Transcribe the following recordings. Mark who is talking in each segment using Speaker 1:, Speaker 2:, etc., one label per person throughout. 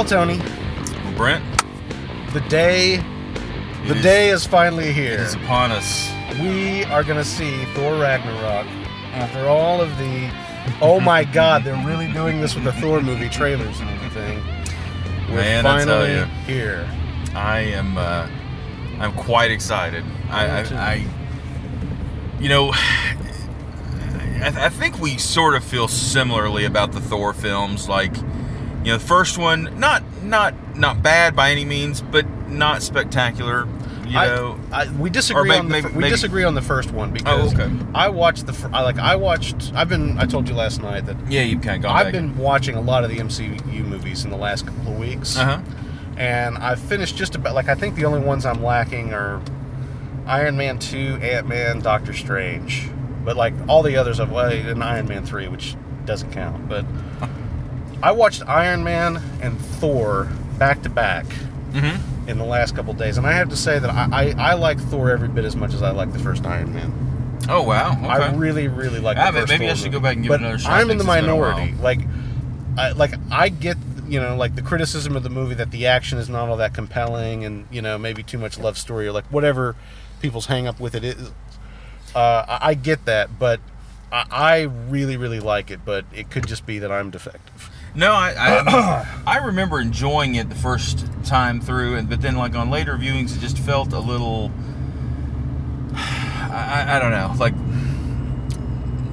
Speaker 1: Well, Tony,
Speaker 2: Brent,
Speaker 1: the day, the
Speaker 2: It is-
Speaker 1: day is finally
Speaker 2: it
Speaker 1: here.
Speaker 2: is upon us.
Speaker 1: We are gonna see Thor Ragnarok after all of the. Oh my God, they're really doing this with the Thor movie trailers and everything. We're
Speaker 2: Man, I tell
Speaker 1: finally
Speaker 2: ya.
Speaker 1: here.
Speaker 2: I am. Uh, I'm quite excited. I, I. I you know, I, I think we sort of feel similarly about the Thor films. Like, you know, the first one, not not not bad by any means, but not spectacular. You know,
Speaker 1: I, we disagree
Speaker 2: may-
Speaker 1: on the,
Speaker 2: maybe-
Speaker 1: we
Speaker 2: maybe-
Speaker 1: disagree on the first one because
Speaker 2: okay.
Speaker 1: I watched the I like I watched I've been I told you last night that
Speaker 2: yeah, you've kind of gone
Speaker 1: I've
Speaker 2: back.
Speaker 1: been watching a lot of the MCU movies in the last couple of weeks.
Speaker 2: Uh huh.
Speaker 1: and I've finished just about like I think the only ones I'm lacking are Iron Man two, Ant Man, Doctor Strange, but like all the others I've well, and Iron Man three, which doesn't count. But I watched Iron Man and Thor back to back
Speaker 2: Mm-hmm.
Speaker 1: in the last couple days, and I have to say that I, I, I like Thor every bit as much as I like the first Iron Man.
Speaker 2: Oh wow. Okay.
Speaker 1: I really really like.
Speaker 2: Ah,
Speaker 1: the first
Speaker 2: maybe I should
Speaker 1: movie.
Speaker 2: go back and give
Speaker 1: but
Speaker 2: it another shot,
Speaker 1: I'm in the
Speaker 2: since it's been a
Speaker 1: minority. Like, I like I get you know like the criticism of the movie that the action is not all that compelling, and you know maybe too much love story or like whatever people's hang up with it is. Uh, I, I get that, but I, I really really like it. But it could just be that I'm defective.
Speaker 2: No, I I, I remember enjoying it the first time through, and but then like on later viewings, it just felt a little. I, I- don't know, like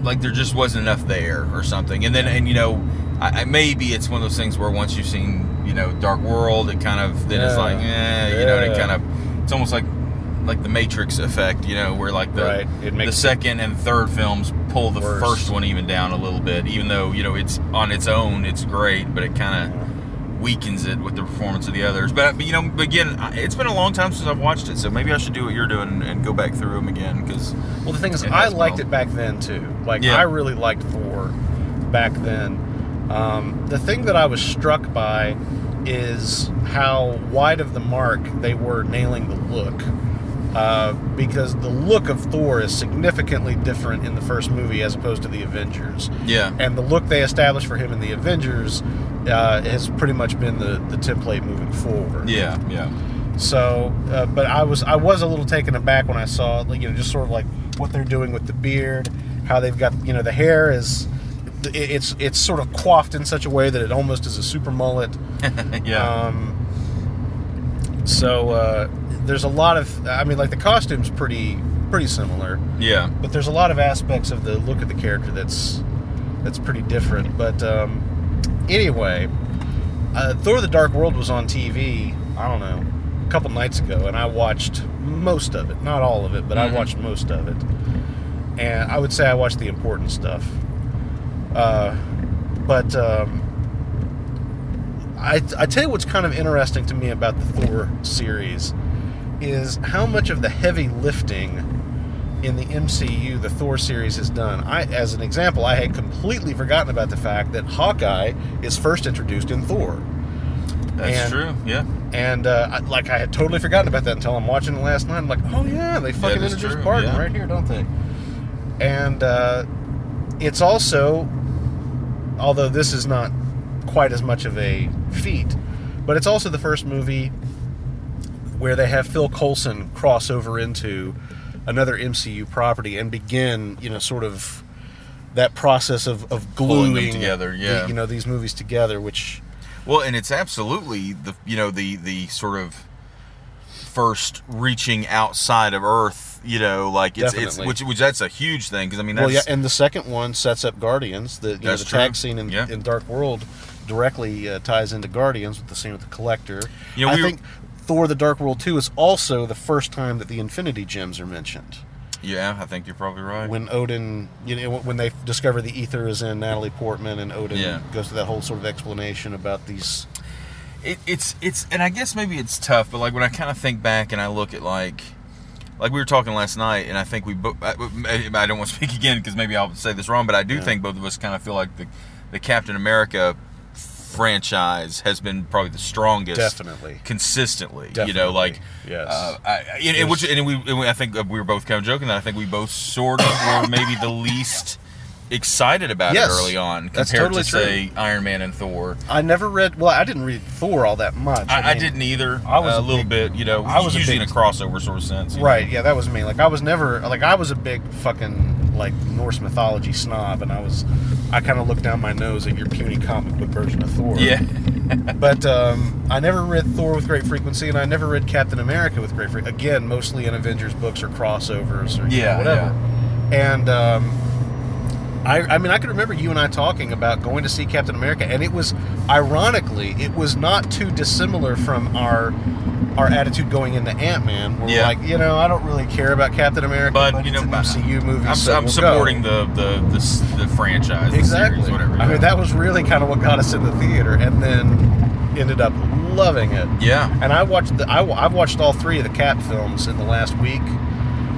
Speaker 2: like there just wasn't enough there or something. And then and you know, I, I, maybe it's one of those things where once you've seen you know Dark World, it kind of then it's like eh, you know, and it kind of it's almost like like the Matrix effect, you know, where like the
Speaker 1: Right. It
Speaker 2: the second and third films pull the
Speaker 1: Worse.
Speaker 2: first one even down a little bit, even though you know it's on its own, it's great, but it kind of weakens it with the performance of the others. But, but you know, again, it's been a long time since I've watched it, so maybe I should do what you're doing and, and go back through them again because
Speaker 1: Well, the thing is, I liked it back then too. Like
Speaker 2: Yeah.
Speaker 1: I really liked Thor back then. Um, the thing that I was struck by is how wide of the mark they were nailing the look. Uh, because the look of Thor is significantly different in the first movie as opposed to the Avengers,
Speaker 2: yeah,
Speaker 1: and the look they established for him in the Avengers uh, has pretty much been the, the template moving forward.
Speaker 2: yeah, yeah,
Speaker 1: So, uh, but I was I was a little taken aback when I saw like you know just sort of like what they're doing with the beard, how they've got you know the hair is it's it's sort of coiffed in such a way that it almost is a super mullet.
Speaker 2: yeah.
Speaker 1: Um, so uh, there's a lot of I mean like the costume's pretty pretty similar,
Speaker 2: yeah.
Speaker 1: but there's a lot of aspects of the look of the character that's that's pretty different. But um, anyway, uh, Thor: The Dark World was on TV. I don't know, a couple nights ago, and I watched most of it. Not all of it, but I
Speaker 2: Mhm.
Speaker 1: watched most of it. And I would say I watched the important stuff. Uh, but um, I, I tell you what's kind of interesting to me about the Thor series is how much of the heavy lifting in the MCU the Thor series has done. I, as an example, I had completely forgotten about the fact that Hawkeye is first introduced in Thor,
Speaker 2: That's
Speaker 1: and-
Speaker 2: true. Yeah,
Speaker 1: and uh, I, like I had totally forgotten about that until I'm watching it last night. I'm like, oh yeah, they fucking introduced
Speaker 2: true,
Speaker 1: Barton
Speaker 2: yeah.
Speaker 1: right here, don't they? And uh, it's also, although this is not quite as much of a feat, but it's also the first movie where they have Phil Coulson cross over into another MCU property and begin, you know, sort of that process of, of gluing
Speaker 2: together,
Speaker 1: the- you know, these movies together, which
Speaker 2: Well, and it's absolutely the you know the the sort of first reaching outside of Earth. You know, like it's it's which which that's a huge thing because I mean that's
Speaker 1: well, yeah, and the second one sets up Guardians. The you know, the tag scene in,
Speaker 2: Yeah.
Speaker 1: in Dark World directly uh, ties into Guardians with the scene with the Collector.
Speaker 2: You know,
Speaker 1: I
Speaker 2: we were-
Speaker 1: think Thor: The Dark World Two is also the first time that the Infinity Gems are mentioned.
Speaker 2: yeah, I think you're probably right.
Speaker 1: When Odin, you know, when they discover the ether is in Natalie Portman, and Odin
Speaker 2: Yeah.
Speaker 1: goes to that whole sort of explanation about these.
Speaker 2: it, it's it's and I guess maybe it's tough, but like when I kind of think back and I look at like like we were talking last night, and I think we both. I, I don't want to speak again because maybe I'll say this wrong, but I do
Speaker 1: Yeah.
Speaker 2: think both of us kind of feel like the the Captain America franchise has been probably the strongest
Speaker 1: Definitely.
Speaker 2: consistently.
Speaker 1: Definitely.
Speaker 2: You know, like
Speaker 1: yes.
Speaker 2: uh, I, and, and which and we, and we I think we were both kind of joking that I think we both sort of were maybe the least excited about
Speaker 1: Yes,
Speaker 2: it early on compared
Speaker 1: totally
Speaker 2: to
Speaker 1: true.
Speaker 2: say Iron Man and Thor.
Speaker 1: I never read. Well, I didn't read Thor all that much.
Speaker 2: I, I
Speaker 1: mean,
Speaker 2: didn't either.
Speaker 1: I was
Speaker 2: a
Speaker 1: a
Speaker 2: little
Speaker 1: big-
Speaker 2: bit, you know,
Speaker 1: I was a
Speaker 2: usually
Speaker 1: big-
Speaker 2: in a crossover sort of sense. you know.
Speaker 1: Right. Yeah, that was me. Like I was never like I was a big fucking like Norse mythology snob, and I was I kind of looked down my nose at your puny comic book version of Thor.
Speaker 2: Yeah.
Speaker 1: But um, I never read Thor with great frequency, and I never read Captain America with great frequency. Again, mostly in Avengers books or crossovers or you know,
Speaker 2: Yeah,
Speaker 1: whatever. And um, I, I mean, I can remember you and I talking about going to see Captain America, and it was ironically, it was not too dissimilar from our our attitude going into Ant Man. We're
Speaker 2: Yeah.
Speaker 1: like, you know, I don't really care about Captain America,
Speaker 2: But,
Speaker 1: but,
Speaker 2: you know,
Speaker 1: MCU movie.
Speaker 2: I'm,
Speaker 1: so
Speaker 2: I'm
Speaker 1: we'll
Speaker 2: supporting the, the the the franchise, the
Speaker 1: exactly.
Speaker 2: series, whatever.
Speaker 1: I mean, that was really kind of what got us in the theater, and then ended up loving it.
Speaker 2: yeah.
Speaker 1: And I watched the I, have watched all three of the Cap films in the last week,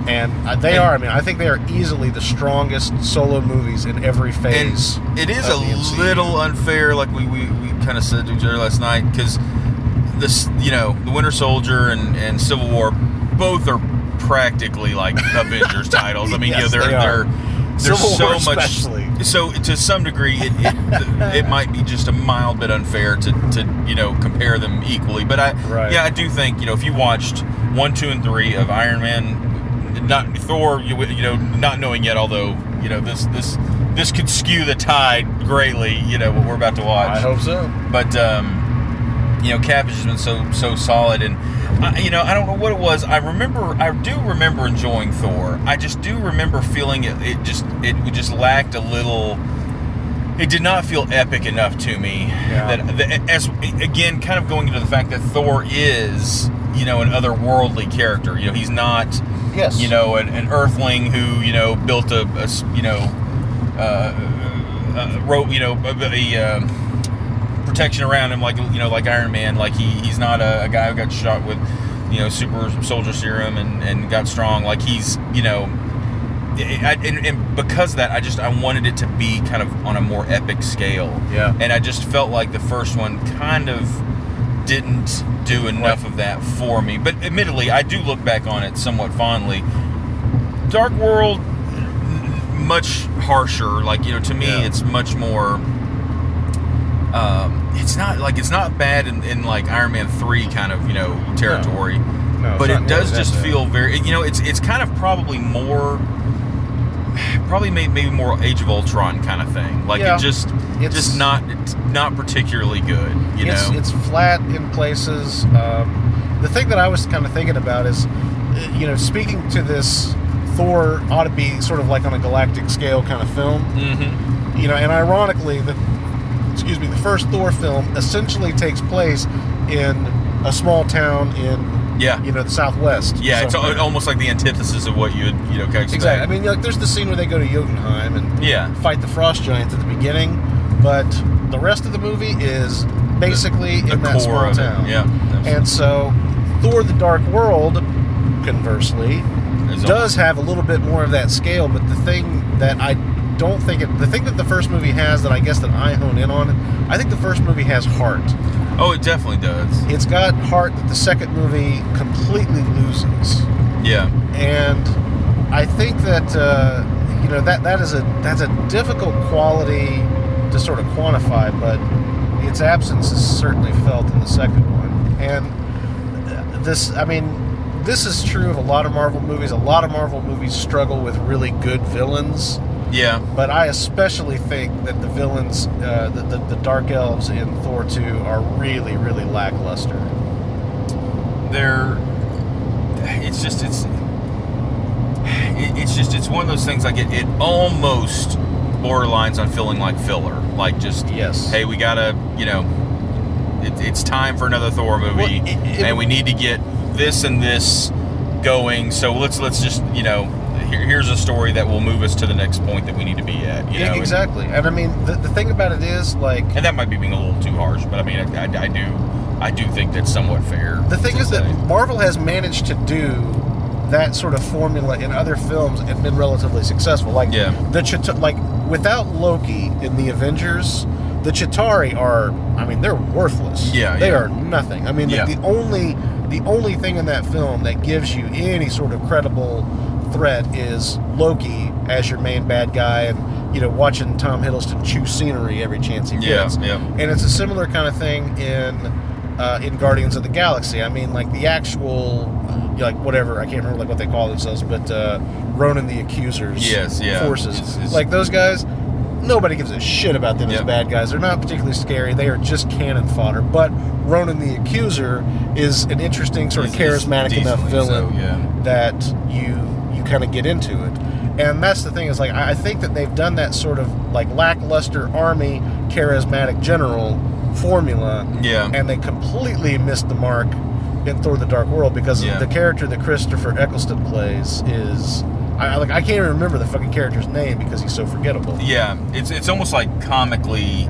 Speaker 1: and uh, they
Speaker 2: And-
Speaker 1: are. I mean, I think they are easily the strongest solo movies in every phase.
Speaker 2: it is a little unfair, like we, we, we kind of said to each other last night, because this, you know, the Winter Soldier and, and Civil War, both are practically like Avengers titles. I mean,
Speaker 1: Yes,
Speaker 2: you know, they're
Speaker 1: they are.
Speaker 2: they're so
Speaker 1: War
Speaker 2: much.
Speaker 1: especially.
Speaker 2: So to some degree, it, it it might be just a mild bit unfair to, to you know compare them equally. But I
Speaker 1: Right.
Speaker 2: yeah, I do think you know if you watched one, two, and three of Iron Man, not Thor, you, you know, not knowing yet, although you know this this this could skew the tide greatly. You know what we're about to watch.
Speaker 1: I hope so.
Speaker 2: But um, you know, Cabbage has been so so solid, and I, you know, I don't know what it was. I remember, I do remember enjoying Thor. I just do remember feeling it. It just it just lacked a little. It did not feel epic enough to me.
Speaker 1: Yeah.
Speaker 2: That, that as again, kind of going into the fact that Thor is you know an otherworldly character. You know, he's not
Speaker 1: Yes.
Speaker 2: you know, an, an Earthling who you know built a you know, uh, uh, wrote you know a, a, uh, protection around him like you know like Iron Man. Like he he's not a, a guy who got shot with you know super soldier serum and and got strong. Like he's you know. I, and, and because of that, I just I wanted it to be kind of on a more epic scale,
Speaker 1: Yeah.
Speaker 2: and I just felt like the first one kind of didn't do enough of that for me. But admittedly, I do look back on it somewhat fondly. Dark World, much harsher. Like you know, to me,
Speaker 1: Yeah.
Speaker 2: it's much more. Um, it's not like it's not bad in, in like Iron Man three kind of you know territory,
Speaker 1: No, it's
Speaker 2: but it does just
Speaker 1: bad.
Speaker 2: feel very. You know, it's it's kind of probably more. Probably may, maybe more Age of Ultron kind of thing. Like
Speaker 1: Yeah.
Speaker 2: it just,
Speaker 1: It's-
Speaker 2: just not, it's not particularly good. You
Speaker 1: it's,
Speaker 2: know,
Speaker 1: it's flat in places. Um, the thing that I was kind of thinking about is, uh, you know, speaking to this, Thor ought to be sort of like on a galactic scale kind of film.
Speaker 2: hmm
Speaker 1: You know, and ironically, the excuse me, the first Thor film essentially takes place in a small town in
Speaker 2: yeah,
Speaker 1: you know the Southwest.
Speaker 2: yeah. It's al- almost like the antithesis of what you would, you know, kind of expect.
Speaker 1: exactly. I mean, like there's the scene where they go to Jotunheim and
Speaker 2: yeah,
Speaker 1: fight the frost giants at the beginning, but the rest of the movie is basically
Speaker 2: the
Speaker 1: in that small town.
Speaker 2: Yeah,
Speaker 1: And so, Thor: The Dark World, conversely,
Speaker 2: There's
Speaker 1: does have a little bit more of that scale. But the thing that I don't think it, the thing that the first movie has that I guess that I hone in on, I think the first movie has heart.
Speaker 2: Oh, it definitely does.
Speaker 1: It's got heart that the second movie completely loses,
Speaker 2: Yeah,
Speaker 1: and I think that uh, you know that that is a that's a difficult quality to sort of quantify, but its absence is certainly felt in the second one. And this, I mean, this is true of a lot of Marvel movies. A lot of Marvel movies struggle with really good villains,
Speaker 2: yeah,
Speaker 1: but I especially think that the villains, uh, the, the the Dark Elves in Thor 2, are really, really lackluster.
Speaker 2: they're. It's just it's. it- It's just it's one of those things like it, it almost borderlines on feeling like filler, like just
Speaker 1: Yes.
Speaker 2: hey we gotta you know it, it's time for another Thor movie
Speaker 1: Well, it-
Speaker 2: and we need to get this and this going so let's let's just you know here, here's a story that will move us to the next point that we need to be at you
Speaker 1: Yeah,
Speaker 2: know
Speaker 1: exactly. And I mean, the, the thing about it is, like,
Speaker 2: and that might be being a little too harsh but I mean I, I, I do I do think that's somewhat fair
Speaker 1: The thing is that. Marvel has managed to do that sort of formula in other films and been relatively successful. Like
Speaker 2: Yeah.
Speaker 1: the Chita- like without Loki in the Avengers, the Chitauri are I mean they're worthless.
Speaker 2: Yeah,
Speaker 1: they
Speaker 2: yeah.
Speaker 1: are nothing. I mean
Speaker 2: Yeah.
Speaker 1: the, the only the only thing in that film that gives you any sort of credible threat is Loki as your main bad guy and you know, watching Tom Hiddleston chew scenery every chance he gets.
Speaker 2: yeah. yeah.
Speaker 1: And it's a similar kind of thing in uh, in Guardians of the Galaxy. I mean, like the actual, like whatever I can't remember like what they call themselves, but uh, Ronan the Accusers.
Speaker 2: Yes, yeah.
Speaker 1: Forces
Speaker 2: It's- it's-
Speaker 1: like those guys. Nobody gives a shit about them as bad guys. They're not particularly scary. They are just cannon fodder. But Ronan the Accuser is an interesting, sort of
Speaker 2: Is- is
Speaker 1: charismatic enough villain
Speaker 2: so, yeah.
Speaker 1: that you kind of get into it. And that's the thing is like I think that they've done that sort of like lackluster army charismatic general formula,
Speaker 2: Yeah.
Speaker 1: and they completely missed the mark in Thor: The Dark World because
Speaker 2: Yeah.
Speaker 1: the character that Christopher Eccleston plays is I like I can't even remember the fucking character's name because he's so forgettable.
Speaker 2: Yeah, it's it's almost like comically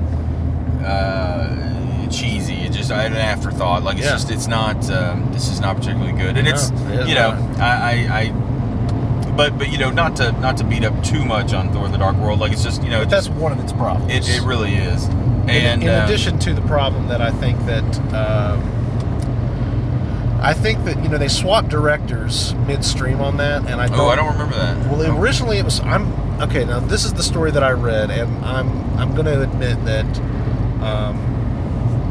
Speaker 2: uh, cheesy. It just I had an afterthought. Like it's
Speaker 1: Yeah.
Speaker 2: just it's not um, this is not particularly good. And
Speaker 1: No,
Speaker 2: it's
Speaker 1: it
Speaker 2: you know
Speaker 1: not.
Speaker 2: I, I I but but you know not to not to beat up too much on Thor: The Dark World. Like it's just you know
Speaker 1: But that's
Speaker 2: just,
Speaker 1: one of its problems.
Speaker 2: it, it really is.
Speaker 1: In-
Speaker 2: And
Speaker 1: in,
Speaker 2: uh,
Speaker 1: addition to the problem that I think that um, I think that you know they swapped directors midstream on that, and I don't.
Speaker 2: oh I don't remember that.
Speaker 1: Well,
Speaker 2: Oh.
Speaker 1: originally it was. I'm okay. Now this is the story that I read, and I'm I'm going to admit that um,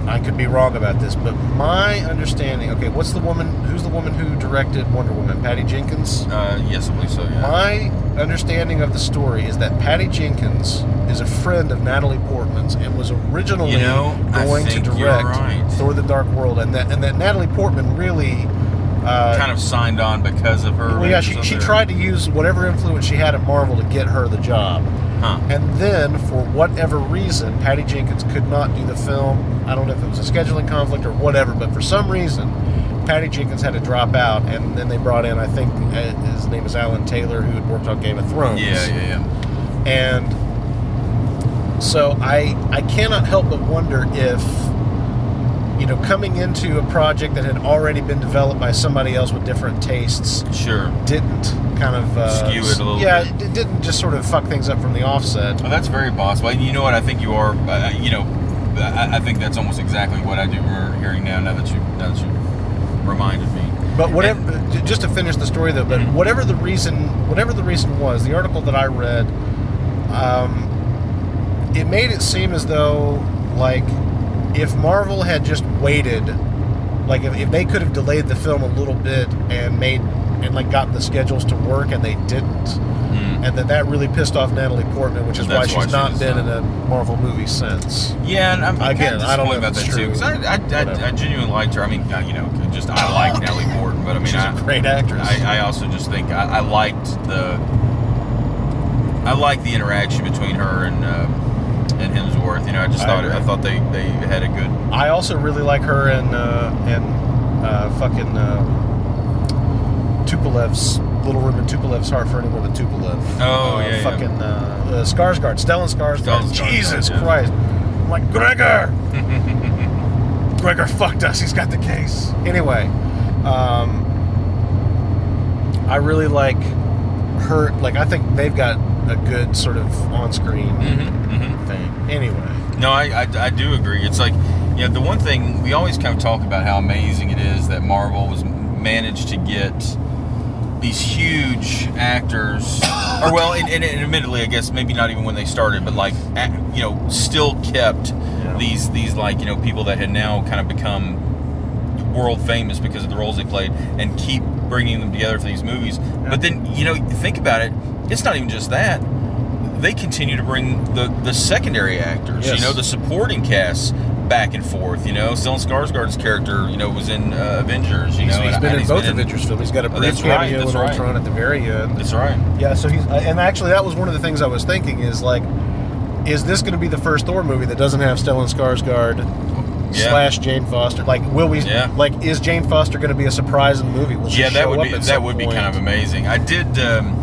Speaker 1: I could be wrong about this, but my understanding. Okay, what's the woman? Who's the woman who directed Wonder Woman? Patty Jenkins.
Speaker 2: Uh, yes, I believe so. Yeah.
Speaker 1: My understanding of the story is that Patty Jenkins is a friend of Natalie Portman's and was originally
Speaker 2: You know,
Speaker 1: going to direct
Speaker 2: right.
Speaker 1: Thor: The Dark World, and that and that Natalie Portman really. Uh,
Speaker 2: kind of signed on because of her.
Speaker 1: well, yeah, she, she tried to use whatever influence she had at Marvel to get her the job.
Speaker 2: Huh.
Speaker 1: And then, for whatever reason, Patty Jenkins could not do the film. I don't know if it was a scheduling conflict or whatever, but for some reason, Patty Jenkins had to drop out. And then they brought in, I think uh, his name is Alan Taylor, who had worked on Game of Thrones.
Speaker 2: Yeah, yeah, yeah.
Speaker 1: And so I I cannot help but wonder if you know coming into a project that had already been developed by somebody else with different tastes
Speaker 2: Sure.
Speaker 1: didn't kind of uh,
Speaker 2: Skew it a little
Speaker 1: yeah,
Speaker 2: bit.
Speaker 1: it didn't just sort of fuck things up from the offset.
Speaker 2: Well, that's very possible. And you know what? I think you are. Uh, you know, I, I think that's almost exactly what I do We're hearing now. Now that you now that you reminded me.
Speaker 1: But whatever, j- just to finish the story though, but
Speaker 2: Mhm.
Speaker 1: whatever the reason, whatever the reason was, the article that I read, um, it made it seem as though like if Marvel had just waited, like if, if they could have delayed the film a little bit and made and like got the schedules to work and they didn't,
Speaker 2: Mm.
Speaker 1: and that that really pissed off Natalie Portman, which is why she's
Speaker 2: why she
Speaker 1: not been in a Marvel movie since.
Speaker 2: Yeah, and I'm,
Speaker 1: Again,
Speaker 2: kind of
Speaker 1: I don't know
Speaker 2: about that too
Speaker 1: true.
Speaker 2: because I, I, I, I genuinely liked her. I mean, uh, you know, just I like Natalie Portman, but I mean,
Speaker 1: She's
Speaker 2: I,
Speaker 1: a great actress.
Speaker 2: I, I also just think I, I liked the I liked the interaction between her and uh, and Hemsworth. You know, I just
Speaker 1: I
Speaker 2: thought
Speaker 1: agree.
Speaker 2: I thought they, they had a good
Speaker 1: I also really like her and uh, and uh, fucking uh, Tupolev's Little Room in Tupolev's Heart for anyone with Tupolev.
Speaker 2: Oh,
Speaker 1: uh,
Speaker 2: yeah, yeah.
Speaker 1: fucking Uh, uh, Skarsgård, Stellan Skarsgård.
Speaker 2: Stellan Skarsgård,
Speaker 1: Jesus
Speaker 2: yeah.
Speaker 1: Christ! I'm like Gregor. Gregor fucked us. He's got the case. Anyway, um, I really like her. Like I think they've got a good sort of on-screen
Speaker 2: Mhm, mhm.
Speaker 1: Anyway.
Speaker 2: No, I, I, I do agree. It's like, you know, the one thing we always kind of talk about how amazing it is that Marvel was managed to get these huge actors, or well, and, and, and admittedly, I guess maybe not even when they started, but like, you know, still kept
Speaker 1: Yeah.
Speaker 2: these these like you know people that had now kind of become world famous because of the roles they played, and keep bringing them together for these movies. But then you know, think about it. It's not even just that they continue to bring the the secondary actors,
Speaker 1: Yes.
Speaker 2: you know, the supporting cast back and forth. You know, Stellan Skarsgård's character, you know, was in uh, Avengers. You
Speaker 1: He's,
Speaker 2: know,
Speaker 1: he's been in both Avengers films. He's got a
Speaker 2: Oh,
Speaker 1: brief
Speaker 2: that's right,
Speaker 1: cameo
Speaker 2: that's
Speaker 1: in
Speaker 2: right.
Speaker 1: Ultron at the very end.
Speaker 2: That's right.
Speaker 1: Yeah, so he's and actually that was one of the things I was thinking is like, is this going to be the first Thor movie that doesn't have Stellan Skarsgård
Speaker 2: Yeah.
Speaker 1: slash Jane Foster? Like, will we?
Speaker 2: Yeah.
Speaker 1: Like, is Jane Foster going to be a surprise in the movie? Will
Speaker 2: yeah, that would be that would be kind of amazing. I did, um,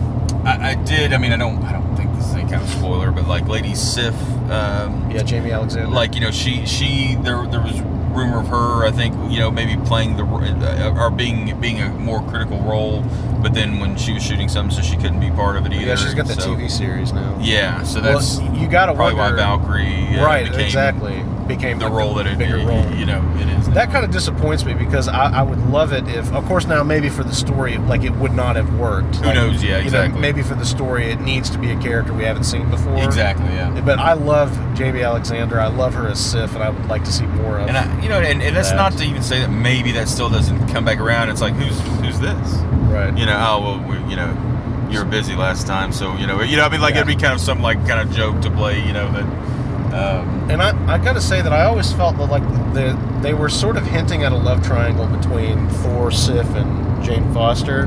Speaker 2: I, I did. I mean, I don't, I don't think this is any kind of spoiler, but like Lady Sif, um,
Speaker 1: Yeah, Jaimie Alexander.
Speaker 2: like you know, she she there there was rumor of her. I think you know maybe playing the uh, or being being a more critical role, but then when she was shooting something, so she couldn't be part of it either.
Speaker 1: yeah, she's got the
Speaker 2: so-
Speaker 1: TV series now.
Speaker 2: Yeah, so
Speaker 1: Well,
Speaker 2: that's
Speaker 1: you got to
Speaker 2: probably
Speaker 1: wonder.
Speaker 2: why Valkyrie uh,
Speaker 1: right,
Speaker 2: became
Speaker 1: exactly. Became
Speaker 2: the
Speaker 1: like,
Speaker 2: role that it,
Speaker 1: bigger
Speaker 2: you,
Speaker 1: role.
Speaker 2: you know it is.
Speaker 1: That kind of disappoints me because I, I would love it if, of course, now maybe for the story, like it would not have worked.
Speaker 2: Who
Speaker 1: Like,
Speaker 2: knows? Yeah,
Speaker 1: you know,
Speaker 2: exactly.
Speaker 1: maybe for the story, it needs to be a character we haven't seen before.
Speaker 2: exactly. Yeah.
Speaker 1: But I love Jaimie Alexander. I love her as Sif, and I would like to see more of.
Speaker 2: And I, you know, and, and that's
Speaker 1: That.
Speaker 2: not to even say that maybe that still doesn't come back around. It's like who's who's this?
Speaker 1: right.
Speaker 2: You know, oh well, we, you know, you were busy last time, so you know, you know, I mean, like
Speaker 1: Yeah.
Speaker 2: it'd be kind of some like kind of joke to play, you know, that. Um,
Speaker 1: And I, I gotta say that I always felt that like the, they were sort of hinting at a love triangle between Thor, Sif, and Jane Foster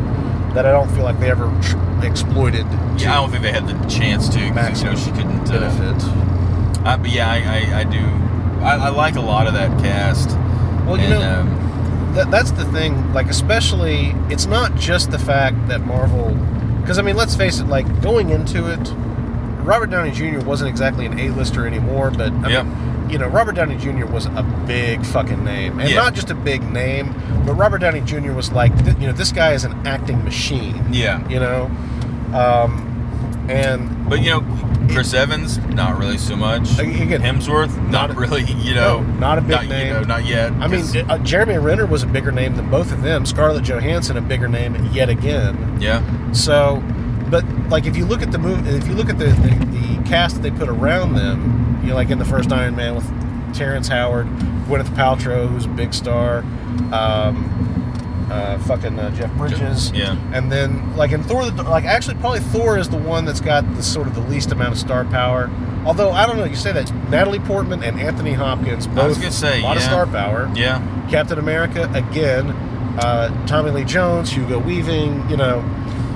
Speaker 1: that I don't feel like they ever tr- exploited
Speaker 2: yeah, I don't think they had the chance to. You know, she couldn't. Uh,
Speaker 1: benefit.
Speaker 2: uh, but yeah, I, I, I do. I, I like a lot of that cast.
Speaker 1: Well, you
Speaker 2: and,
Speaker 1: know,
Speaker 2: um,
Speaker 1: that, that's the thing. Like, especially, it's not just the fact that Marvel, because I mean, let's face it. Like going into it, Robert Downey Jr. wasn't exactly an A-lister anymore, but I
Speaker 2: Yep.
Speaker 1: mean, you know, Robert Downey Jr. was a big fucking name, and
Speaker 2: Yeah.
Speaker 1: not just a big name, but Robert Downey Jr. was like, th- you know, this guy is an acting machine.
Speaker 2: yeah,
Speaker 1: You know, um, and
Speaker 2: but you know, Chris Evans, not really so much.
Speaker 1: Again,
Speaker 2: Hemsworth, not,
Speaker 1: not a-
Speaker 2: really. You know,
Speaker 1: no, not a big
Speaker 2: not,
Speaker 1: name.
Speaker 2: You know, not yet.
Speaker 1: I mean, uh, Jeremy Renner was a bigger name than both of them. Scarlett Johansson a bigger name yet again.
Speaker 2: yeah,
Speaker 1: So, but like if you look at the movie, if you look at the, the, the cast that they put around them, you know, like in the first Iron Man with Terrence Howard, Gwyneth Paltrow, who's a big star, um, uh, fucking uh, Jeff Bridges,
Speaker 2: yeah.
Speaker 1: and then like in Thor, the, like actually probably Thor is the one that's got the sort of the least amount of star power. Although I don't know, you say that Natalie Portman and Anthony Hopkins both
Speaker 2: I was gonna say,
Speaker 1: a lot of star power.
Speaker 2: Yeah,
Speaker 1: Captain America again, uh, Tommy Lee Jones, Hugo Weaving. You know,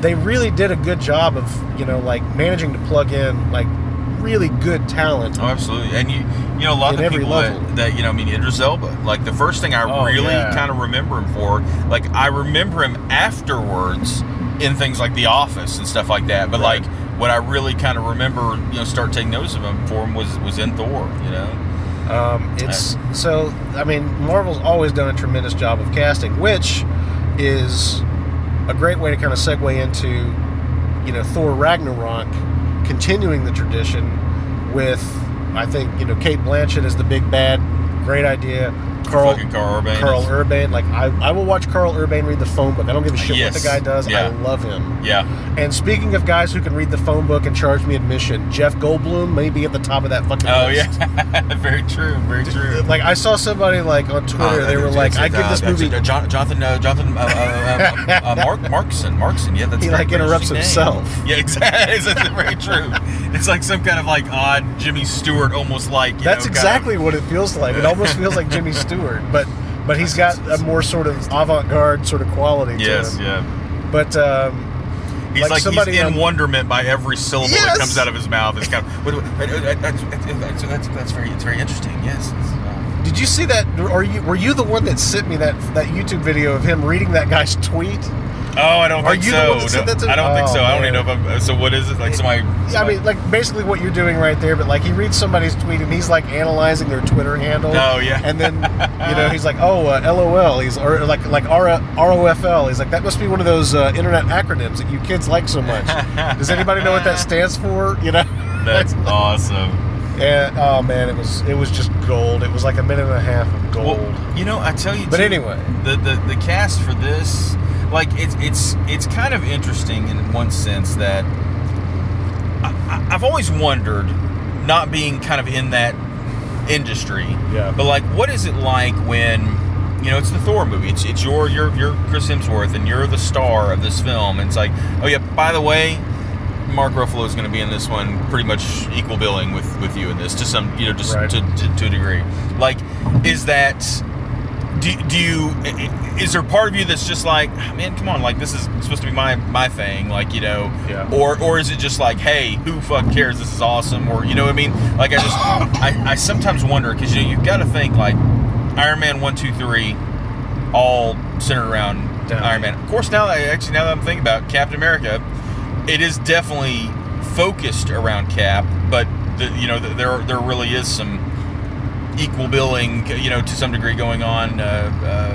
Speaker 1: they really did a good job of you know like managing to plug in like really good talent.
Speaker 2: Oh, absolutely. And you, you know, a lot of people that, that, you know, I mean, Idris Elba. Like the first thing I
Speaker 1: Oh,
Speaker 2: really
Speaker 1: yeah.
Speaker 2: kind of remember him for, like I remember him afterwards in things like The Office and stuff like that. But
Speaker 1: Right.
Speaker 2: like what I really kind of remember, you know, start taking notice of him for him was was in Thor. You know.
Speaker 1: Um, it's so I mean Marvel's always done a tremendous job of casting, which is a great way to kind of segue into you know Thor Ragnarok, continuing the tradition with I think you know Cate Blanchett as the big bad, great idea.
Speaker 2: Karl Karl Urban. Karl
Speaker 1: Urban, like I, I will watch Karl Urban read the phone book. I don't give a shit
Speaker 2: Yes.
Speaker 1: what the guy does.
Speaker 2: Yeah.
Speaker 1: I love him.
Speaker 2: Yeah.
Speaker 1: And speaking of guys who can read the phone book and charge me admission, Jeff Goldblum may be at the top of that fucking
Speaker 2: Oh
Speaker 1: list.
Speaker 2: yeah. very true. Very true.
Speaker 1: Like I saw somebody like on Twitter,
Speaker 2: Uh,
Speaker 1: they were
Speaker 2: it's-
Speaker 1: like,
Speaker 2: it's,
Speaker 1: "I give
Speaker 2: uh,
Speaker 1: this movie."
Speaker 2: uh, Jonathan, uh, Jonathan, uh, uh, Mark, Markson, Markson. Yeah, that's
Speaker 1: He, like, interrupts
Speaker 2: interesting name.
Speaker 1: himself.
Speaker 2: Yeah, exactly. That's very true. It's like some kind of like odd Jimmy Stewart, almost like. You
Speaker 1: That's
Speaker 2: know,
Speaker 1: exactly
Speaker 2: of-
Speaker 1: what it feels like. It almost feels like Jimmy Stewart, but but he's got a more sort of avant-garde sort of quality to
Speaker 2: Yes, yeah.
Speaker 1: But um,
Speaker 2: He's
Speaker 1: Like
Speaker 2: like,
Speaker 1: somebody
Speaker 2: he's in
Speaker 1: on-
Speaker 2: wonderment by every syllable
Speaker 1: Yes!
Speaker 2: that comes out of his mouth. It's kind of. That's, that's, that's, that's very. It's very interesting. Yes. uh,
Speaker 1: did you see that? Or you were you the one that sent me that that YouTube video of him reading that guy's tweet?
Speaker 2: Oh, I don't
Speaker 1: Are
Speaker 2: think
Speaker 1: you the
Speaker 2: so.
Speaker 1: one that said
Speaker 2: No,
Speaker 1: that to-
Speaker 2: I don't think
Speaker 1: Oh,
Speaker 2: so. I don't even know if I'm. So what is it? Like somebody.
Speaker 1: Yeah, I
Speaker 2: somebody-
Speaker 1: mean, like basically what you're doing right there, but like he reads somebody's tweet and he's like analyzing their Twitter handle.
Speaker 2: Oh, yeah.
Speaker 1: And then you know he's like, oh, uh, LOL. He's or like like R- ROFL. He's like that must be one of those uh, internet acronyms that you kids like so much. Does anybody know what that stands for? You know.
Speaker 2: That's awesome.
Speaker 1: And oh man, it was it was just gold. It was like a minute and a half of gold.
Speaker 2: Well, you know, I tell you.
Speaker 1: but
Speaker 2: too,
Speaker 1: anyway,
Speaker 2: the, the the cast for this, like it's it's it's kind of interesting in one sense that I, I've always wondered, not being kind of in that industry,
Speaker 1: Yeah.
Speaker 2: but like, what is it like when you know it's the Thor movie? It's it's your you're you're Chris Hemsworth and you're the star of this film. And it's like, oh yeah, by the way. Mark Ruffalo is going to be in this one, pretty much equal billing with, with you in this, to some you know, just
Speaker 1: Right.
Speaker 2: to, to, to a degree. Like, is that do, do you is there part of you that's just like "Ah, man come on like this is supposed to be my my thing like you know
Speaker 1: Yeah.
Speaker 2: or or is it just like hey who fuck cares this is awesome or you know what i mean like i just i, I sometimes wonder because you know, you've got to think like iron man 1 2 3 all centered around
Speaker 1: Downey.
Speaker 2: iron man of course now that I, actually now that i'm thinking about captain america it is definitely focused around cap but the, you know there there really is some equal billing, you know, to some degree going on uh,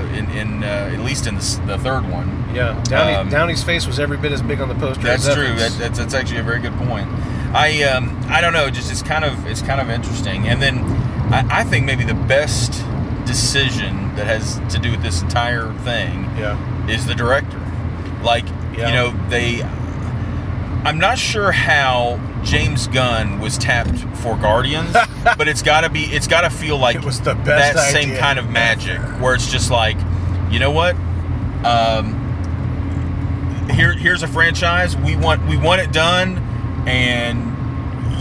Speaker 2: uh, in, in uh, at least in the, the third one.
Speaker 1: yeah, Downey,
Speaker 2: Um,
Speaker 1: Downey's face was every bit as big on the poster.
Speaker 2: That's
Speaker 1: as
Speaker 2: true. That, that's, that's actually a very good point. I um, I don't know. Just it's kind of it's kind of interesting. And then I, I think maybe the best decision that has to do with this entire thing
Speaker 1: Yeah.
Speaker 2: is the director. Like,
Speaker 1: Yeah.
Speaker 2: you know, they. I'm not sure how James Gunn was tapped for Guardians, but it's got to be. It's got to feel like
Speaker 1: It was the best
Speaker 2: that same kind of magic, where it's just like, you know what? Um, here, here's a franchise. We want, we want it done, and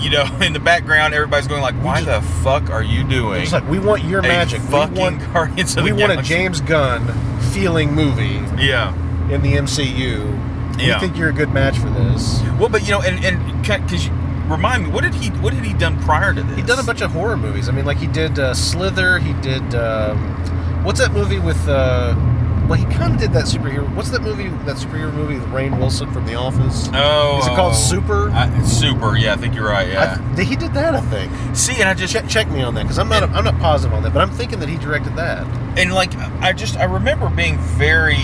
Speaker 2: you know, in the background, everybody's going like, "Why the fuck are you doing?"
Speaker 1: It's like we want your magic.
Speaker 2: Fucking
Speaker 1: we want,
Speaker 2: Guardians of
Speaker 1: we want a James Gunn feeling movie
Speaker 2: Yeah.
Speaker 1: in the MCU.
Speaker 2: Yeah.
Speaker 1: We think you're a good match for this.
Speaker 2: Well, but you know, and and because remind me, what did he what had he done prior to this?
Speaker 1: He done a bunch of horror movies. I mean, like he did uh, Slither. He did um, what's that movie with? Uh, well, he kind of did that superhero. What's that movie? That superhero movie with Rainn Wilson from The Office.
Speaker 2: Oh,
Speaker 1: Is it called
Speaker 2: oh.
Speaker 1: Super?
Speaker 2: I, super. Yeah, I think you're right. Yeah.
Speaker 1: I, he did that, I think.
Speaker 2: See, and I just
Speaker 1: Check, check me on that because I'm not I'm not positive on that, but I'm thinking that he directed that.
Speaker 2: and like I just I remember being very,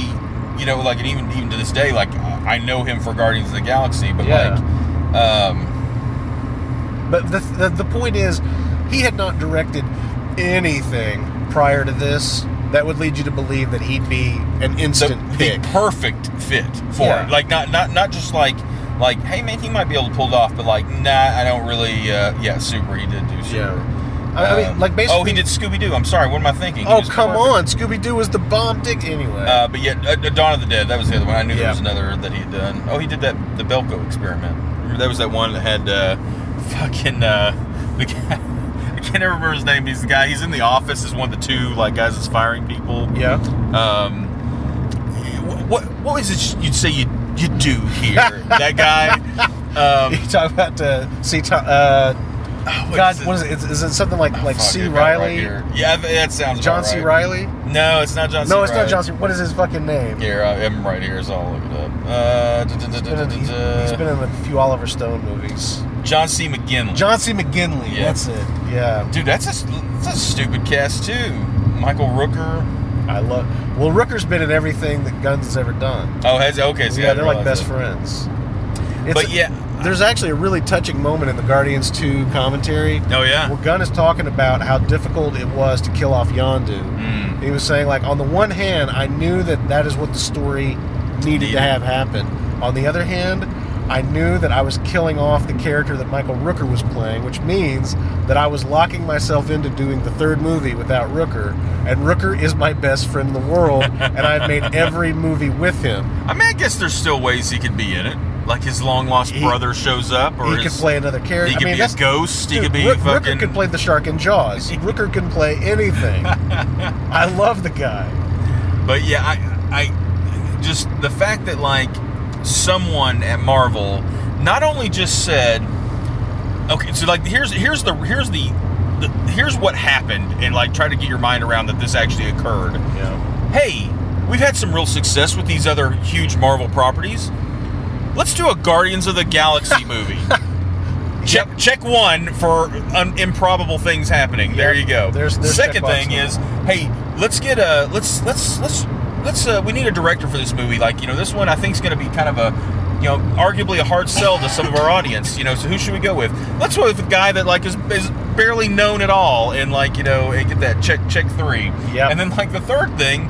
Speaker 2: you know, like and even even to this day, like I know him for Guardians of the Galaxy, but
Speaker 1: Yeah.
Speaker 2: like, um,
Speaker 1: But the, the the point is, he had not directed anything prior to this that would lead you to believe that he'd be an
Speaker 2: the,
Speaker 1: instant
Speaker 2: the
Speaker 1: pick.
Speaker 2: perfect fit for
Speaker 1: Yeah.
Speaker 2: it. Like not not not just like like hey man, he might be able to pull it off, but like nah, I don't really. Uh, yeah, super. He did do super.
Speaker 1: Yeah. I, mean,
Speaker 2: Um,
Speaker 1: like basically.
Speaker 2: Oh, he did Scooby Doo. I'm sorry. What am I thinking? He
Speaker 1: Oh come
Speaker 2: perfect.
Speaker 1: on, Scooby Doo was the bomb dick anyway.
Speaker 2: Uh, but yet, uh, Dawn of the Dead. That was the other one. I knew there was another that he had done. Oh, he did that the Belko experiment. Remember that was that one that had uh, fucking uh, the guy. I can't ever remember his name. He's the guy. He's in the office. Is one of the two like guys that's firing people.
Speaker 1: yeah.
Speaker 2: Um, wh- what what is it you'd say you you do here? that guy. Um,
Speaker 1: you talk about uh, see. Tom, uh,
Speaker 2: what
Speaker 1: God,
Speaker 2: is it?
Speaker 1: what is it? Is, is it something like like
Speaker 2: Fuck,
Speaker 1: C.
Speaker 2: I got it right Reilly? yeah, that sounds
Speaker 1: John
Speaker 2: about
Speaker 1: C.
Speaker 2: right.
Speaker 1: Reilly?
Speaker 2: No, it's not John. C.
Speaker 1: No, it's not John C. What is his fucking name?
Speaker 2: Here, I am right here, so I'll look it up. Uh,
Speaker 1: He's been, in, he's- he's been in a few Oliver Stone movies.
Speaker 2: John C. McGinley.
Speaker 1: John C. McGinley.
Speaker 2: Yeah.
Speaker 1: That's it. Yeah.
Speaker 2: Dude, that's a, that's a stupid cast too. Michael Rooker.
Speaker 1: I love. Well, Rooker's been in everything that Gunn's has ever done.
Speaker 2: Oh, has okay. See,
Speaker 1: yeah,
Speaker 2: I
Speaker 1: they're like best
Speaker 2: that.
Speaker 1: friends. It's
Speaker 2: But yeah.
Speaker 1: There's actually a really touching moment in the Guardians 2 commentary
Speaker 2: Oh yeah.
Speaker 1: where Gunn is talking about how difficult it was to kill off Yondu.
Speaker 2: Mm.
Speaker 1: He was saying, like, on the one hand, I knew that that is what the story needed
Speaker 2: Needed.
Speaker 1: to have happen. On the other hand, I knew that I was killing off the character that Michael Rooker was playing, which means that I was locking myself into doing the third movie without Rooker. And Rooker is my best friend in the world, and I've made every movie with him.
Speaker 2: I mean, I guess there's still ways he could be in it. Like his long lost
Speaker 1: He-
Speaker 2: brother shows up, or
Speaker 1: he
Speaker 2: his,
Speaker 1: could play another character.
Speaker 2: He could
Speaker 1: I mean,
Speaker 2: be a ghost. he could be
Speaker 1: Rook-
Speaker 2: fucking.
Speaker 1: Rooker could play the shark in Jaws. Rooker can play anything. I love the guy.
Speaker 2: But yeah, I, I just the fact that like someone at Marvel not only just said, okay, so like here's here's the here's the, the here's what happened, and like try to get your mind around that this actually occurred.
Speaker 1: Yeah.
Speaker 2: Hey, we've had some real success with these other huge Marvel properties. Let's do a Guardians of the Galaxy movie. Check check one for un, improbable things happening. There you go.
Speaker 1: There's- there's
Speaker 2: Second thing
Speaker 1: number
Speaker 2: is, hey, let's get a let's let's let's let's uh, we need a director for this movie. Like you know, this one I think is going to be kind of a you know arguably a hard sell to some of our audience. You know, so who should we go with? Let's go with a guy that like is, is barely known at all, and like you know, and get that check check three.
Speaker 1: Yeah.
Speaker 2: And then like the third thing.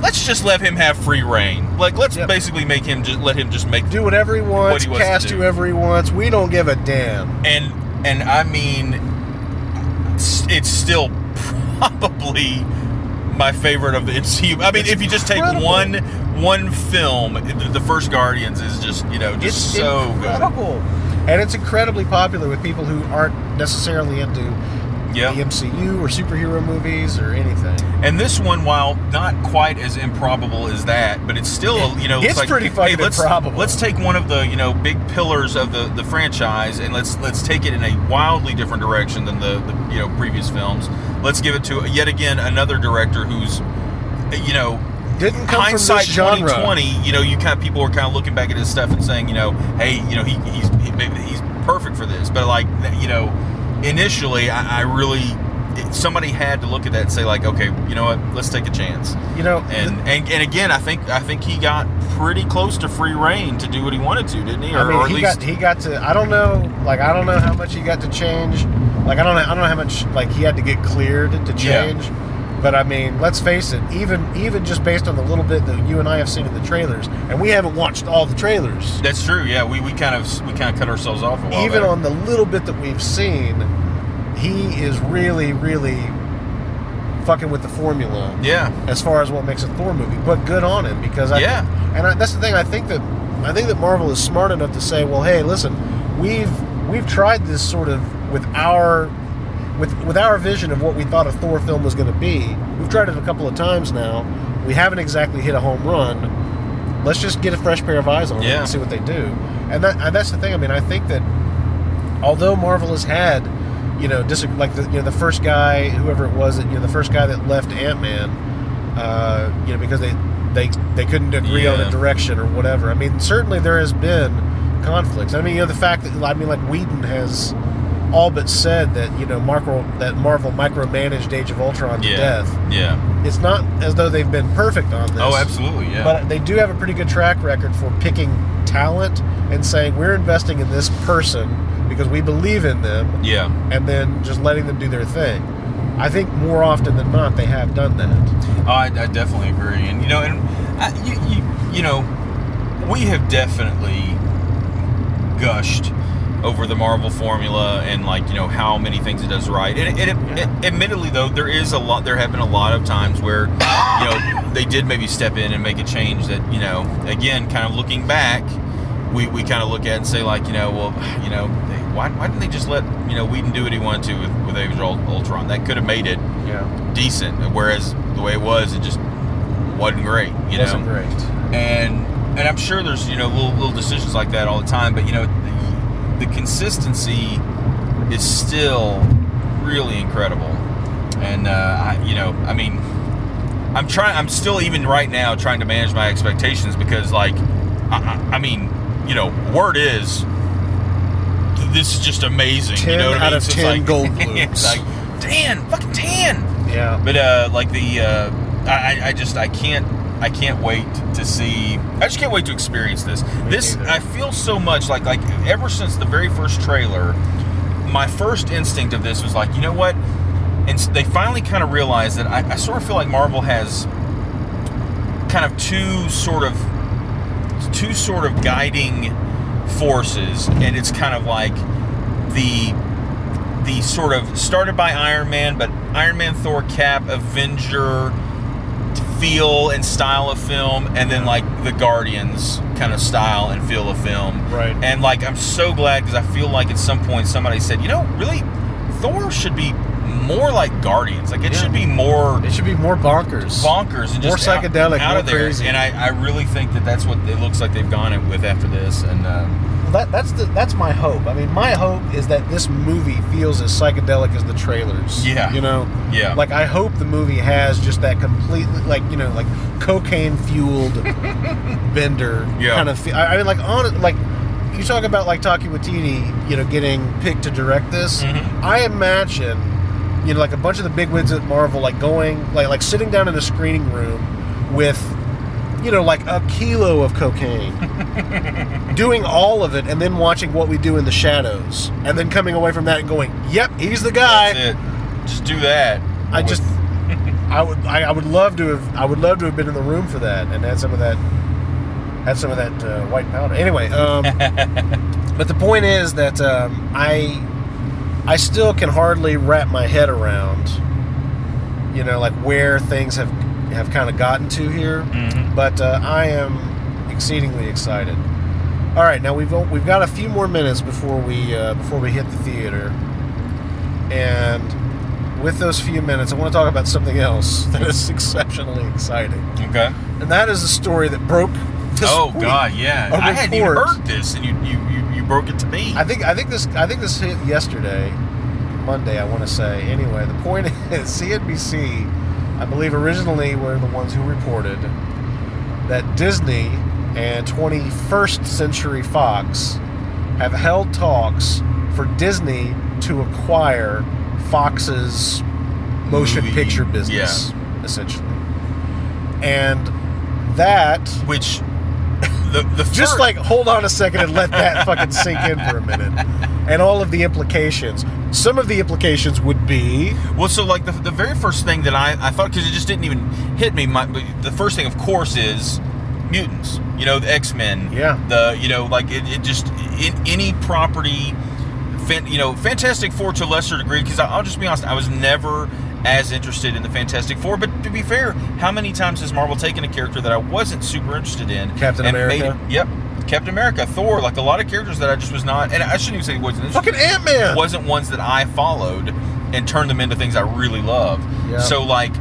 Speaker 2: Let's just let him have free reign. Like, let's
Speaker 1: Yep.
Speaker 2: basically make him just let him just make
Speaker 1: Do whatever he wants,
Speaker 2: he wants
Speaker 1: cast whoever he wants. We don't give a damn.
Speaker 2: and and I mean, it's still probably my favorite of the MCU. I mean,
Speaker 1: It's
Speaker 2: if you just take one one film, the first Guardians is just you know just
Speaker 1: It's
Speaker 2: so good.
Speaker 1: And it's incredibly popular with people who aren't necessarily into
Speaker 2: Yeah.
Speaker 1: the MCU or superhero movies or anything.
Speaker 2: And this one, while not quite as improbable as that, but it's still you know
Speaker 1: It's
Speaker 2: like,
Speaker 1: pretty
Speaker 2: hey,
Speaker 1: fucking
Speaker 2: let's,
Speaker 1: improbable.
Speaker 2: Let's take one of the you know big pillars of the, the franchise and let's let's take it in a wildly different direction than the, the you know previous films. Let's give it to yet again another director who's you know
Speaker 1: Didn't come
Speaker 2: hindsight
Speaker 1: from this genre.
Speaker 2: 2020 you know you kind of people are kind of looking back at his stuff and saying you know hey you know he, he's he, he's perfect for this but like you know initially i, I really somebody had to look at that and say like okay you know what let's take a chance
Speaker 1: You know,
Speaker 2: and and, and again i think i think he got pretty close to free reign to do what he wanted to didn't he or,
Speaker 1: I mean,
Speaker 2: or at
Speaker 1: he
Speaker 2: least
Speaker 1: got he got to. I don't know, like I don't know how much he got to change Like I don't know, I don't know how much like he had to get cleared to
Speaker 2: Yeah.
Speaker 1: But I mean, let's face it. Even even just based on the little bit that you and I have seen in the trailers, and we haven't watched all the trailers.
Speaker 2: That's true. Yeah, we, we kind of we kind of cut ourselves off a while.
Speaker 1: even on the little bit that we've seen, he is really, really fucking with the formula
Speaker 2: yeah,
Speaker 1: as far as what makes a Thor movie. But good on him because I,
Speaker 2: Yeah.
Speaker 1: and I, that's the thing. I think that I think that Marvel is smart enough to say, well, hey, listen, we've we've tried this sort of with our with with our vision of what we thought a Thor film was going to be. We've tried it a couple of times now. We haven't exactly hit a home run. Let's just get a fresh pair of eyes on it and see what they do. And that and that's the thing. I mean, I think that although Marvel has had, you know, dis- like the you know the first guy, whoever it was, that you know the first guy that left Ant Man, uh, you know, because they they they couldn't agree on a direction or whatever. I mean, certainly there has been conflicts. I mean, you know, the fact that I mean, like Whedon has all but said that you know Marvel that Marvel micromanaged Age of Ultron to
Speaker 2: yeah,
Speaker 1: death.
Speaker 2: yeah.
Speaker 1: It's not as though they've been perfect on this.
Speaker 2: Oh, absolutely. Yeah.
Speaker 1: But they do have a pretty good track record for picking talent and saying we're investing in this person because we believe in them,
Speaker 2: yeah.
Speaker 1: and then just letting them do their thing. I think more often than not they have done that.
Speaker 2: Oh, I, I definitely agree, and you know, and I, you, you, you know, we have definitely gushed over the Marvel formula and like you know how many things it does right. And, and it,
Speaker 1: Yeah.
Speaker 2: it- admittedly, though, there is a lot. There have been a lot of times where you know they did maybe step in and make a change that you know, again, kind of looking back, we, we kind of look at and say like you know, well, you know, they, why, why didn't they just let you know Whedon do what he wanted to with, with Age of Ultron? That could have made it
Speaker 1: Yeah,
Speaker 2: decent. Whereas the way it was, it just wasn't great. You
Speaker 1: it wasn't
Speaker 2: know,
Speaker 1: great.
Speaker 2: and and I'm sure there's you know little little decisions like that all the time. But you know, the, consistency is still really incredible. And uh, I, you know, I mean, I'm trying. I'm still even right now trying to manage my expectations because, like, I, I, I mean, you know, word is this is just amazing. you
Speaker 1: 10
Speaker 2: know what I
Speaker 1: out
Speaker 2: mean?
Speaker 1: of
Speaker 2: So
Speaker 1: 10
Speaker 2: like,
Speaker 1: gold blooms.
Speaker 2: like ten, fucking ten.
Speaker 1: Yeah,
Speaker 2: But uh, like the, uh, I, I- I just I can't I can't wait to see. I just can't wait to experience this. this
Speaker 1: neither.
Speaker 2: I feel so much like like ever since the very first trailer, my first instinct of this was like, you know what? And they finally kind of realized that I, I sort of feel like Marvel has kind of two sort of two sort of guiding forces, and it's kind of like the the sort of started by Iron Man, but Iron Man, Thor, Cap, Avenger feel and style of film, and then like the Guardians kind of style and feel of film.
Speaker 1: Right.
Speaker 2: And like I'm so glad because I feel like at some point somebody said, you know, really, Thor should be more like Guardians. Like it
Speaker 1: Yeah.
Speaker 2: should be more
Speaker 1: it should be more bonkers.
Speaker 2: bonkers and
Speaker 1: More
Speaker 2: just
Speaker 1: psychedelic,
Speaker 2: out,
Speaker 1: more
Speaker 2: of there.
Speaker 1: crazy.
Speaker 2: And I, I really think that that's what it looks like they've gone with after this. And uh,
Speaker 1: that, that's the that's my hope. I mean, my hope is that this movie feels as psychedelic as the trailers.
Speaker 2: Yeah.
Speaker 1: you know.
Speaker 2: yeah,
Speaker 1: Like I hope the movie has just that completely like you know like cocaine fueled bender
Speaker 2: Yeah.
Speaker 1: kind of. Fe- I, I mean, like on like you talk about like Taika Waititi, you know, getting picked to direct this.
Speaker 2: Mhm.
Speaker 1: I imagine, you know, like a bunch of the bigwigs at Marvel, like going like like sitting down in a screening room with. You know, like a kilo of cocaine, doing all of it, and then watching what we do in the shadows, and then coming away from that and going, "Yep, he's the guy."
Speaker 2: that's it. Just do that.
Speaker 1: I just, I would, I, I would love to have, I would love to have been in the room for that and had some of that, had some of that uh, white powder. Anyway, um, but the point is that um, I, I still can hardly wrap my head around, you know, like where things have have kind of gotten to here.
Speaker 2: Mhm.
Speaker 1: But uh, I am exceedingly excited. All right, now we've we've got a few more minutes before we uh, before we hit the theater, and with those few minutes, I want to talk about something else that is exceptionally exciting,
Speaker 2: Okay.
Speaker 1: and that is a story that broke.
Speaker 2: Oh
Speaker 1: week.
Speaker 2: God, yeah. I hadn't even heard this, and you you, you, you broke it to me.
Speaker 1: I think I think this I think this hit yesterday, Monday. I want to say. Anyway, the point is CNBC, I believe originally were the ones who reported that Disney and 21st Century Fox have held talks for Disney to acquire Fox's motion
Speaker 2: Movie,
Speaker 1: picture business, essentially, and that
Speaker 2: Which the the
Speaker 1: just like hold on a second and let that fucking sink in for a minute. and all of the implications. Some of the implications would be
Speaker 2: Well, so like the, the very first thing that I, I thought because it just didn't even hit me. My, the first thing, of course, is mutants. You know, the X Men.
Speaker 1: Yeah.
Speaker 2: The you know like it, it just in any property, fan, you know, Fantastic Four to a lesser degree. Because I'll just be honest, I was never as interested in the Fantastic Four. But to be fair, how many times has Marvel taken a character that I wasn't super interested in?
Speaker 1: Captain
Speaker 2: made
Speaker 1: America?
Speaker 2: it- yep. Captain America, Thor, like a lot of characters that I just was not, and I shouldn't even say wasn't interested
Speaker 1: fucking Ant Man.
Speaker 2: wasn't ones that I followed and turned them into things I really love.
Speaker 1: Yeah.
Speaker 2: So like,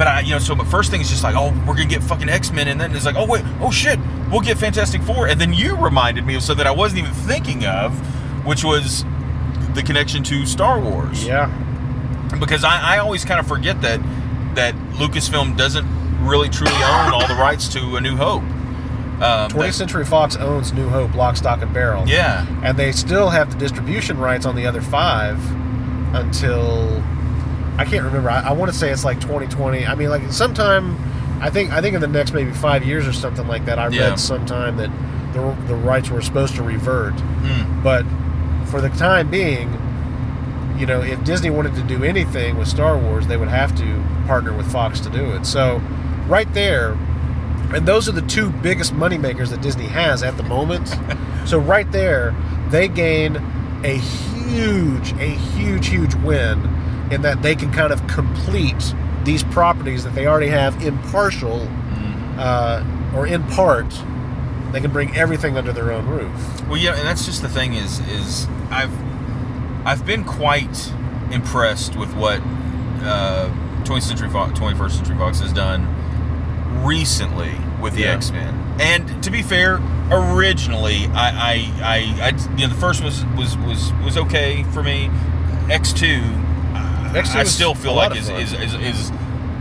Speaker 2: but I, you know, so my first thing is just like, oh, we're gonna get fucking X Men, and then it's like, oh wait, oh shit, we'll get Fantastic Four, and then you reminded me of something I wasn't even thinking of, which was the connection to Star Wars.
Speaker 1: Yeah.
Speaker 2: Because I, I always kind of forget that that Lucasfilm doesn't really truly own all the rights to A New Hope. Um,
Speaker 1: 20th
Speaker 2: that-
Speaker 1: Century Fox owns New Hope, Lock, Stock, and Barrel.
Speaker 2: yeah.
Speaker 1: And they still have the distribution rights on the other five until I can't remember. I, I want to say it's like 2020. I mean, like sometime. I think I think in the next maybe five years or something like that. I
Speaker 2: Yeah.
Speaker 1: read sometime that the, the rights were supposed to revert,
Speaker 2: Mm.
Speaker 1: but for the time being, you know, if Disney wanted to do anything with Star Wars, they would have to partner with Fox to do it. So, right there, and those are the two biggest moneymakers that Disney has at the moment. so, right there, they gain a huge, a huge, huge win in that they can kind of complete these properties that they already have in partial uh, or in part. They can bring everything under their own roof.
Speaker 2: Well, yeah, and that's just the thing is is I've I've been quite impressed with what uh, 20th Century Fox, 21st Century Fox has done recently with the
Speaker 1: Yeah.
Speaker 2: X Men. And to be fair, originally I, I, I, I you know the first was was was was okay for me. X two,
Speaker 1: X2
Speaker 2: I still feel like is, is is is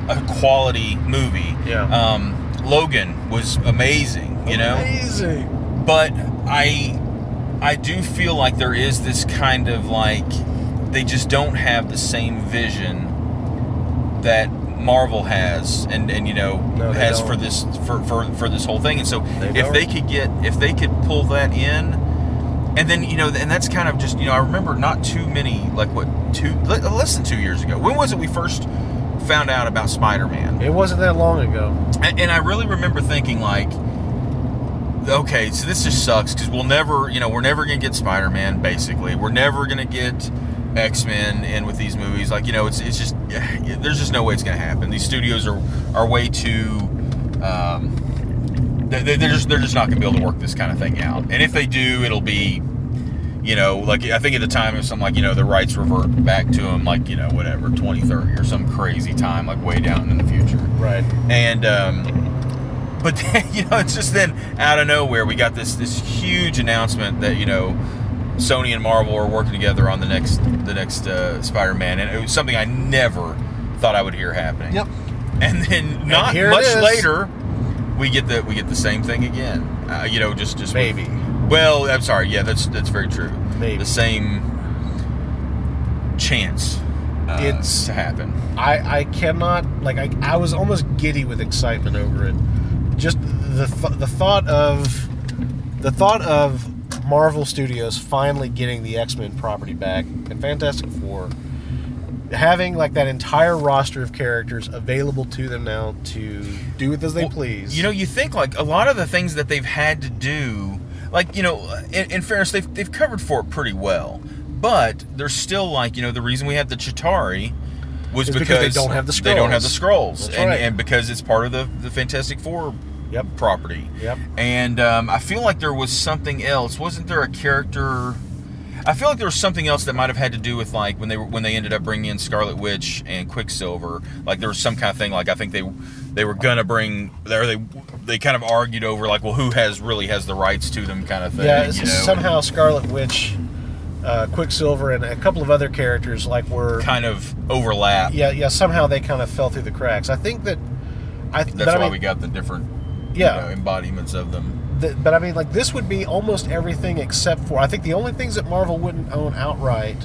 Speaker 2: a quality movie.
Speaker 1: Yeah.
Speaker 2: Um, Logan was amazing. You know
Speaker 1: amazing.
Speaker 2: but I I do feel like there is this kind of like they just don't have the same vision that Marvel has and and you know
Speaker 1: No,
Speaker 2: has
Speaker 1: don't.
Speaker 2: for this for, for for this whole thing and so
Speaker 1: They
Speaker 2: if
Speaker 1: don't.
Speaker 2: they could get if they could pull that in and then you know and that's kind of just you know I remember not too many like what two less than 2 years ago when was it we first found out about Spider-Man
Speaker 1: It wasn't that long ago.
Speaker 2: and, and I really remember thinking like, okay, so this just sucks because we'll never, you know, we're never gonna get Spider Man. Basically, we're never gonna get X Men in with these movies. Like, you know, it's it's just there's just no way it's gonna happen. These studios are are way too. Um, they- they- they're just they're just not gonna be able to work this kind of thing out. And if they do, it'll be. You know, like I think at the time it was something like you know the rights revert back to them like you know whatever 2030 or some crazy time like way down in the future
Speaker 1: Right.
Speaker 2: and um, but then, you know it's just then out of nowhere we got this this huge announcement that you know Sony and Marvel are working together on the next the next uh, Spider-Man and it was something I never thought I would hear happening.
Speaker 1: Yep.
Speaker 2: And then not
Speaker 1: here
Speaker 2: much later we get the we get the same thing again. Uh, you know just just with-
Speaker 1: Maybe.
Speaker 2: Well, I'm sorry. Yeah, that's that's very true.
Speaker 1: Maybe.
Speaker 2: the same chance uh,
Speaker 1: It's-
Speaker 2: to happen.
Speaker 1: I, I cannot like I, I was almost giddy with excitement over it. Just the th- the thought of the thought of Marvel Studios finally getting the X Men property back and Fantastic Four, having like that entire roster of characters available to them now to do with as they
Speaker 2: Well,
Speaker 1: please.
Speaker 2: You know, you think like a lot of the things that they've had to do, like you know, in, in fairness, they've they've covered for it pretty well. But there's still like you know the reason we had the Chitauri was because,
Speaker 1: because they don't have the scrolls.
Speaker 2: They don't have the scrolls, and,
Speaker 1: right.
Speaker 2: and because it's part of the the Fantastic Four
Speaker 1: Yep.
Speaker 2: property.
Speaker 1: Yep.
Speaker 2: And um, I feel like there was something else. Wasn't there a character? I feel like there was something else that might have had to do with like when they were when they ended up bringing in Scarlet Witch and Quicksilver. Like there was some kind of thing. Like I think they they were gonna bring there they they kind of argued over like well who has really has the rights to them kind of thing.
Speaker 1: yeah,
Speaker 2: you know?
Speaker 1: somehow Scarlet Witch, uh, Quicksilver, and a couple of other characters like were
Speaker 2: kind of overlap.
Speaker 1: yeah, yeah. Somehow they kind of fell through the cracks. I think that I.
Speaker 2: That's
Speaker 1: but I
Speaker 2: why
Speaker 1: mean,
Speaker 2: we got the different
Speaker 1: Yeah.
Speaker 2: you know, embodiments of them.
Speaker 1: th- but I mean, like this would be almost everything except for I think the only things that Marvel wouldn't own outright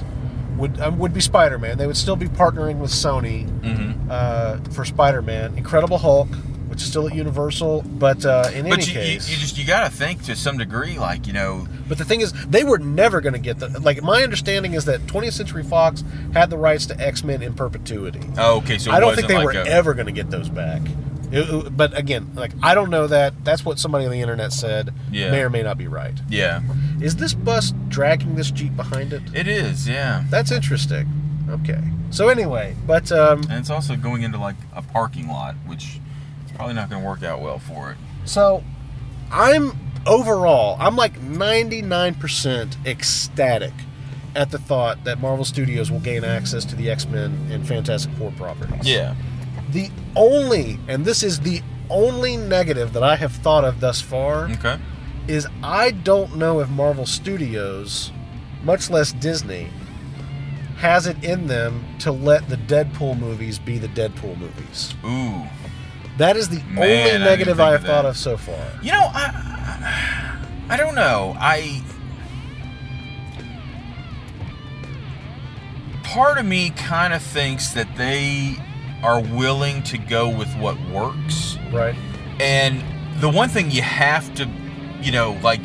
Speaker 1: would um, would be Spider Man. They would still be partnering with Sony
Speaker 2: Mm-hmm.
Speaker 1: uh, for Spider Man. Incredible Hulk, which is still at Universal. But uh, in
Speaker 2: But
Speaker 1: any
Speaker 2: you, you,
Speaker 1: case,
Speaker 2: you just you gotta think to some degree, like you know,
Speaker 1: but the thing is, they were never going to get the. Like my understanding is that 20th Century Fox had the rights to X Men in perpetuity.
Speaker 2: oh, okay, so
Speaker 1: I don't think they
Speaker 2: like
Speaker 1: were
Speaker 2: a-
Speaker 1: ever going to get those back. It- but again, like I don't know that. That's what somebody on the internet said.
Speaker 2: Yeah.
Speaker 1: May or may not be right.
Speaker 2: Yeah,
Speaker 1: Is this bus dragging this jeep behind it?
Speaker 2: it is. Yeah,
Speaker 1: That's interesting. Okay. So anyway, but um,
Speaker 2: and it's also going into like a parking lot, which is probably not going to work out well for it.
Speaker 1: so I'm overall I'm like 99% ecstatic at the thought that Marvel Studios will gain access to the X-Men and Fantastic Four properties.
Speaker 2: Yeah.
Speaker 1: The only and this is the only negative that I have thought of thus far
Speaker 2: Okay.
Speaker 1: is I don't know if Marvel Studios, much less Disney, has it in them to let the Deadpool movies be the Deadpool movies.
Speaker 2: Ooh.
Speaker 1: That is the
Speaker 2: Man,
Speaker 1: only negative I
Speaker 2: of
Speaker 1: have thought of so far.
Speaker 2: You know, I I don't know. I part of me kind of thinks that they are willing to go with what works.
Speaker 1: Right.
Speaker 2: And the one thing you have to, you know, like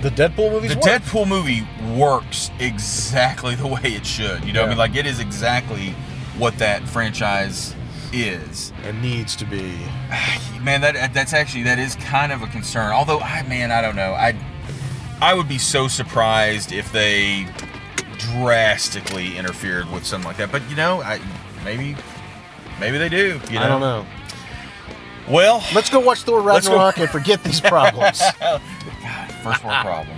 Speaker 1: The Deadpool movies
Speaker 2: the
Speaker 1: work.
Speaker 2: Deadpool movie works exactly the way it should. You know, what I mean, like it is exactly what that franchise is.
Speaker 1: and needs to be.
Speaker 2: Man, that that's actually that is kind of a concern. Although, I man, I don't know. I I would be so surprised if they drastically interfered with something like that. But you know, I maybe maybe they do. You know?
Speaker 1: I don't know.
Speaker 2: Well,
Speaker 1: Let's go watch Thor
Speaker 2: Let's
Speaker 1: Ragnarok and forget these problems.
Speaker 2: God, first world problems.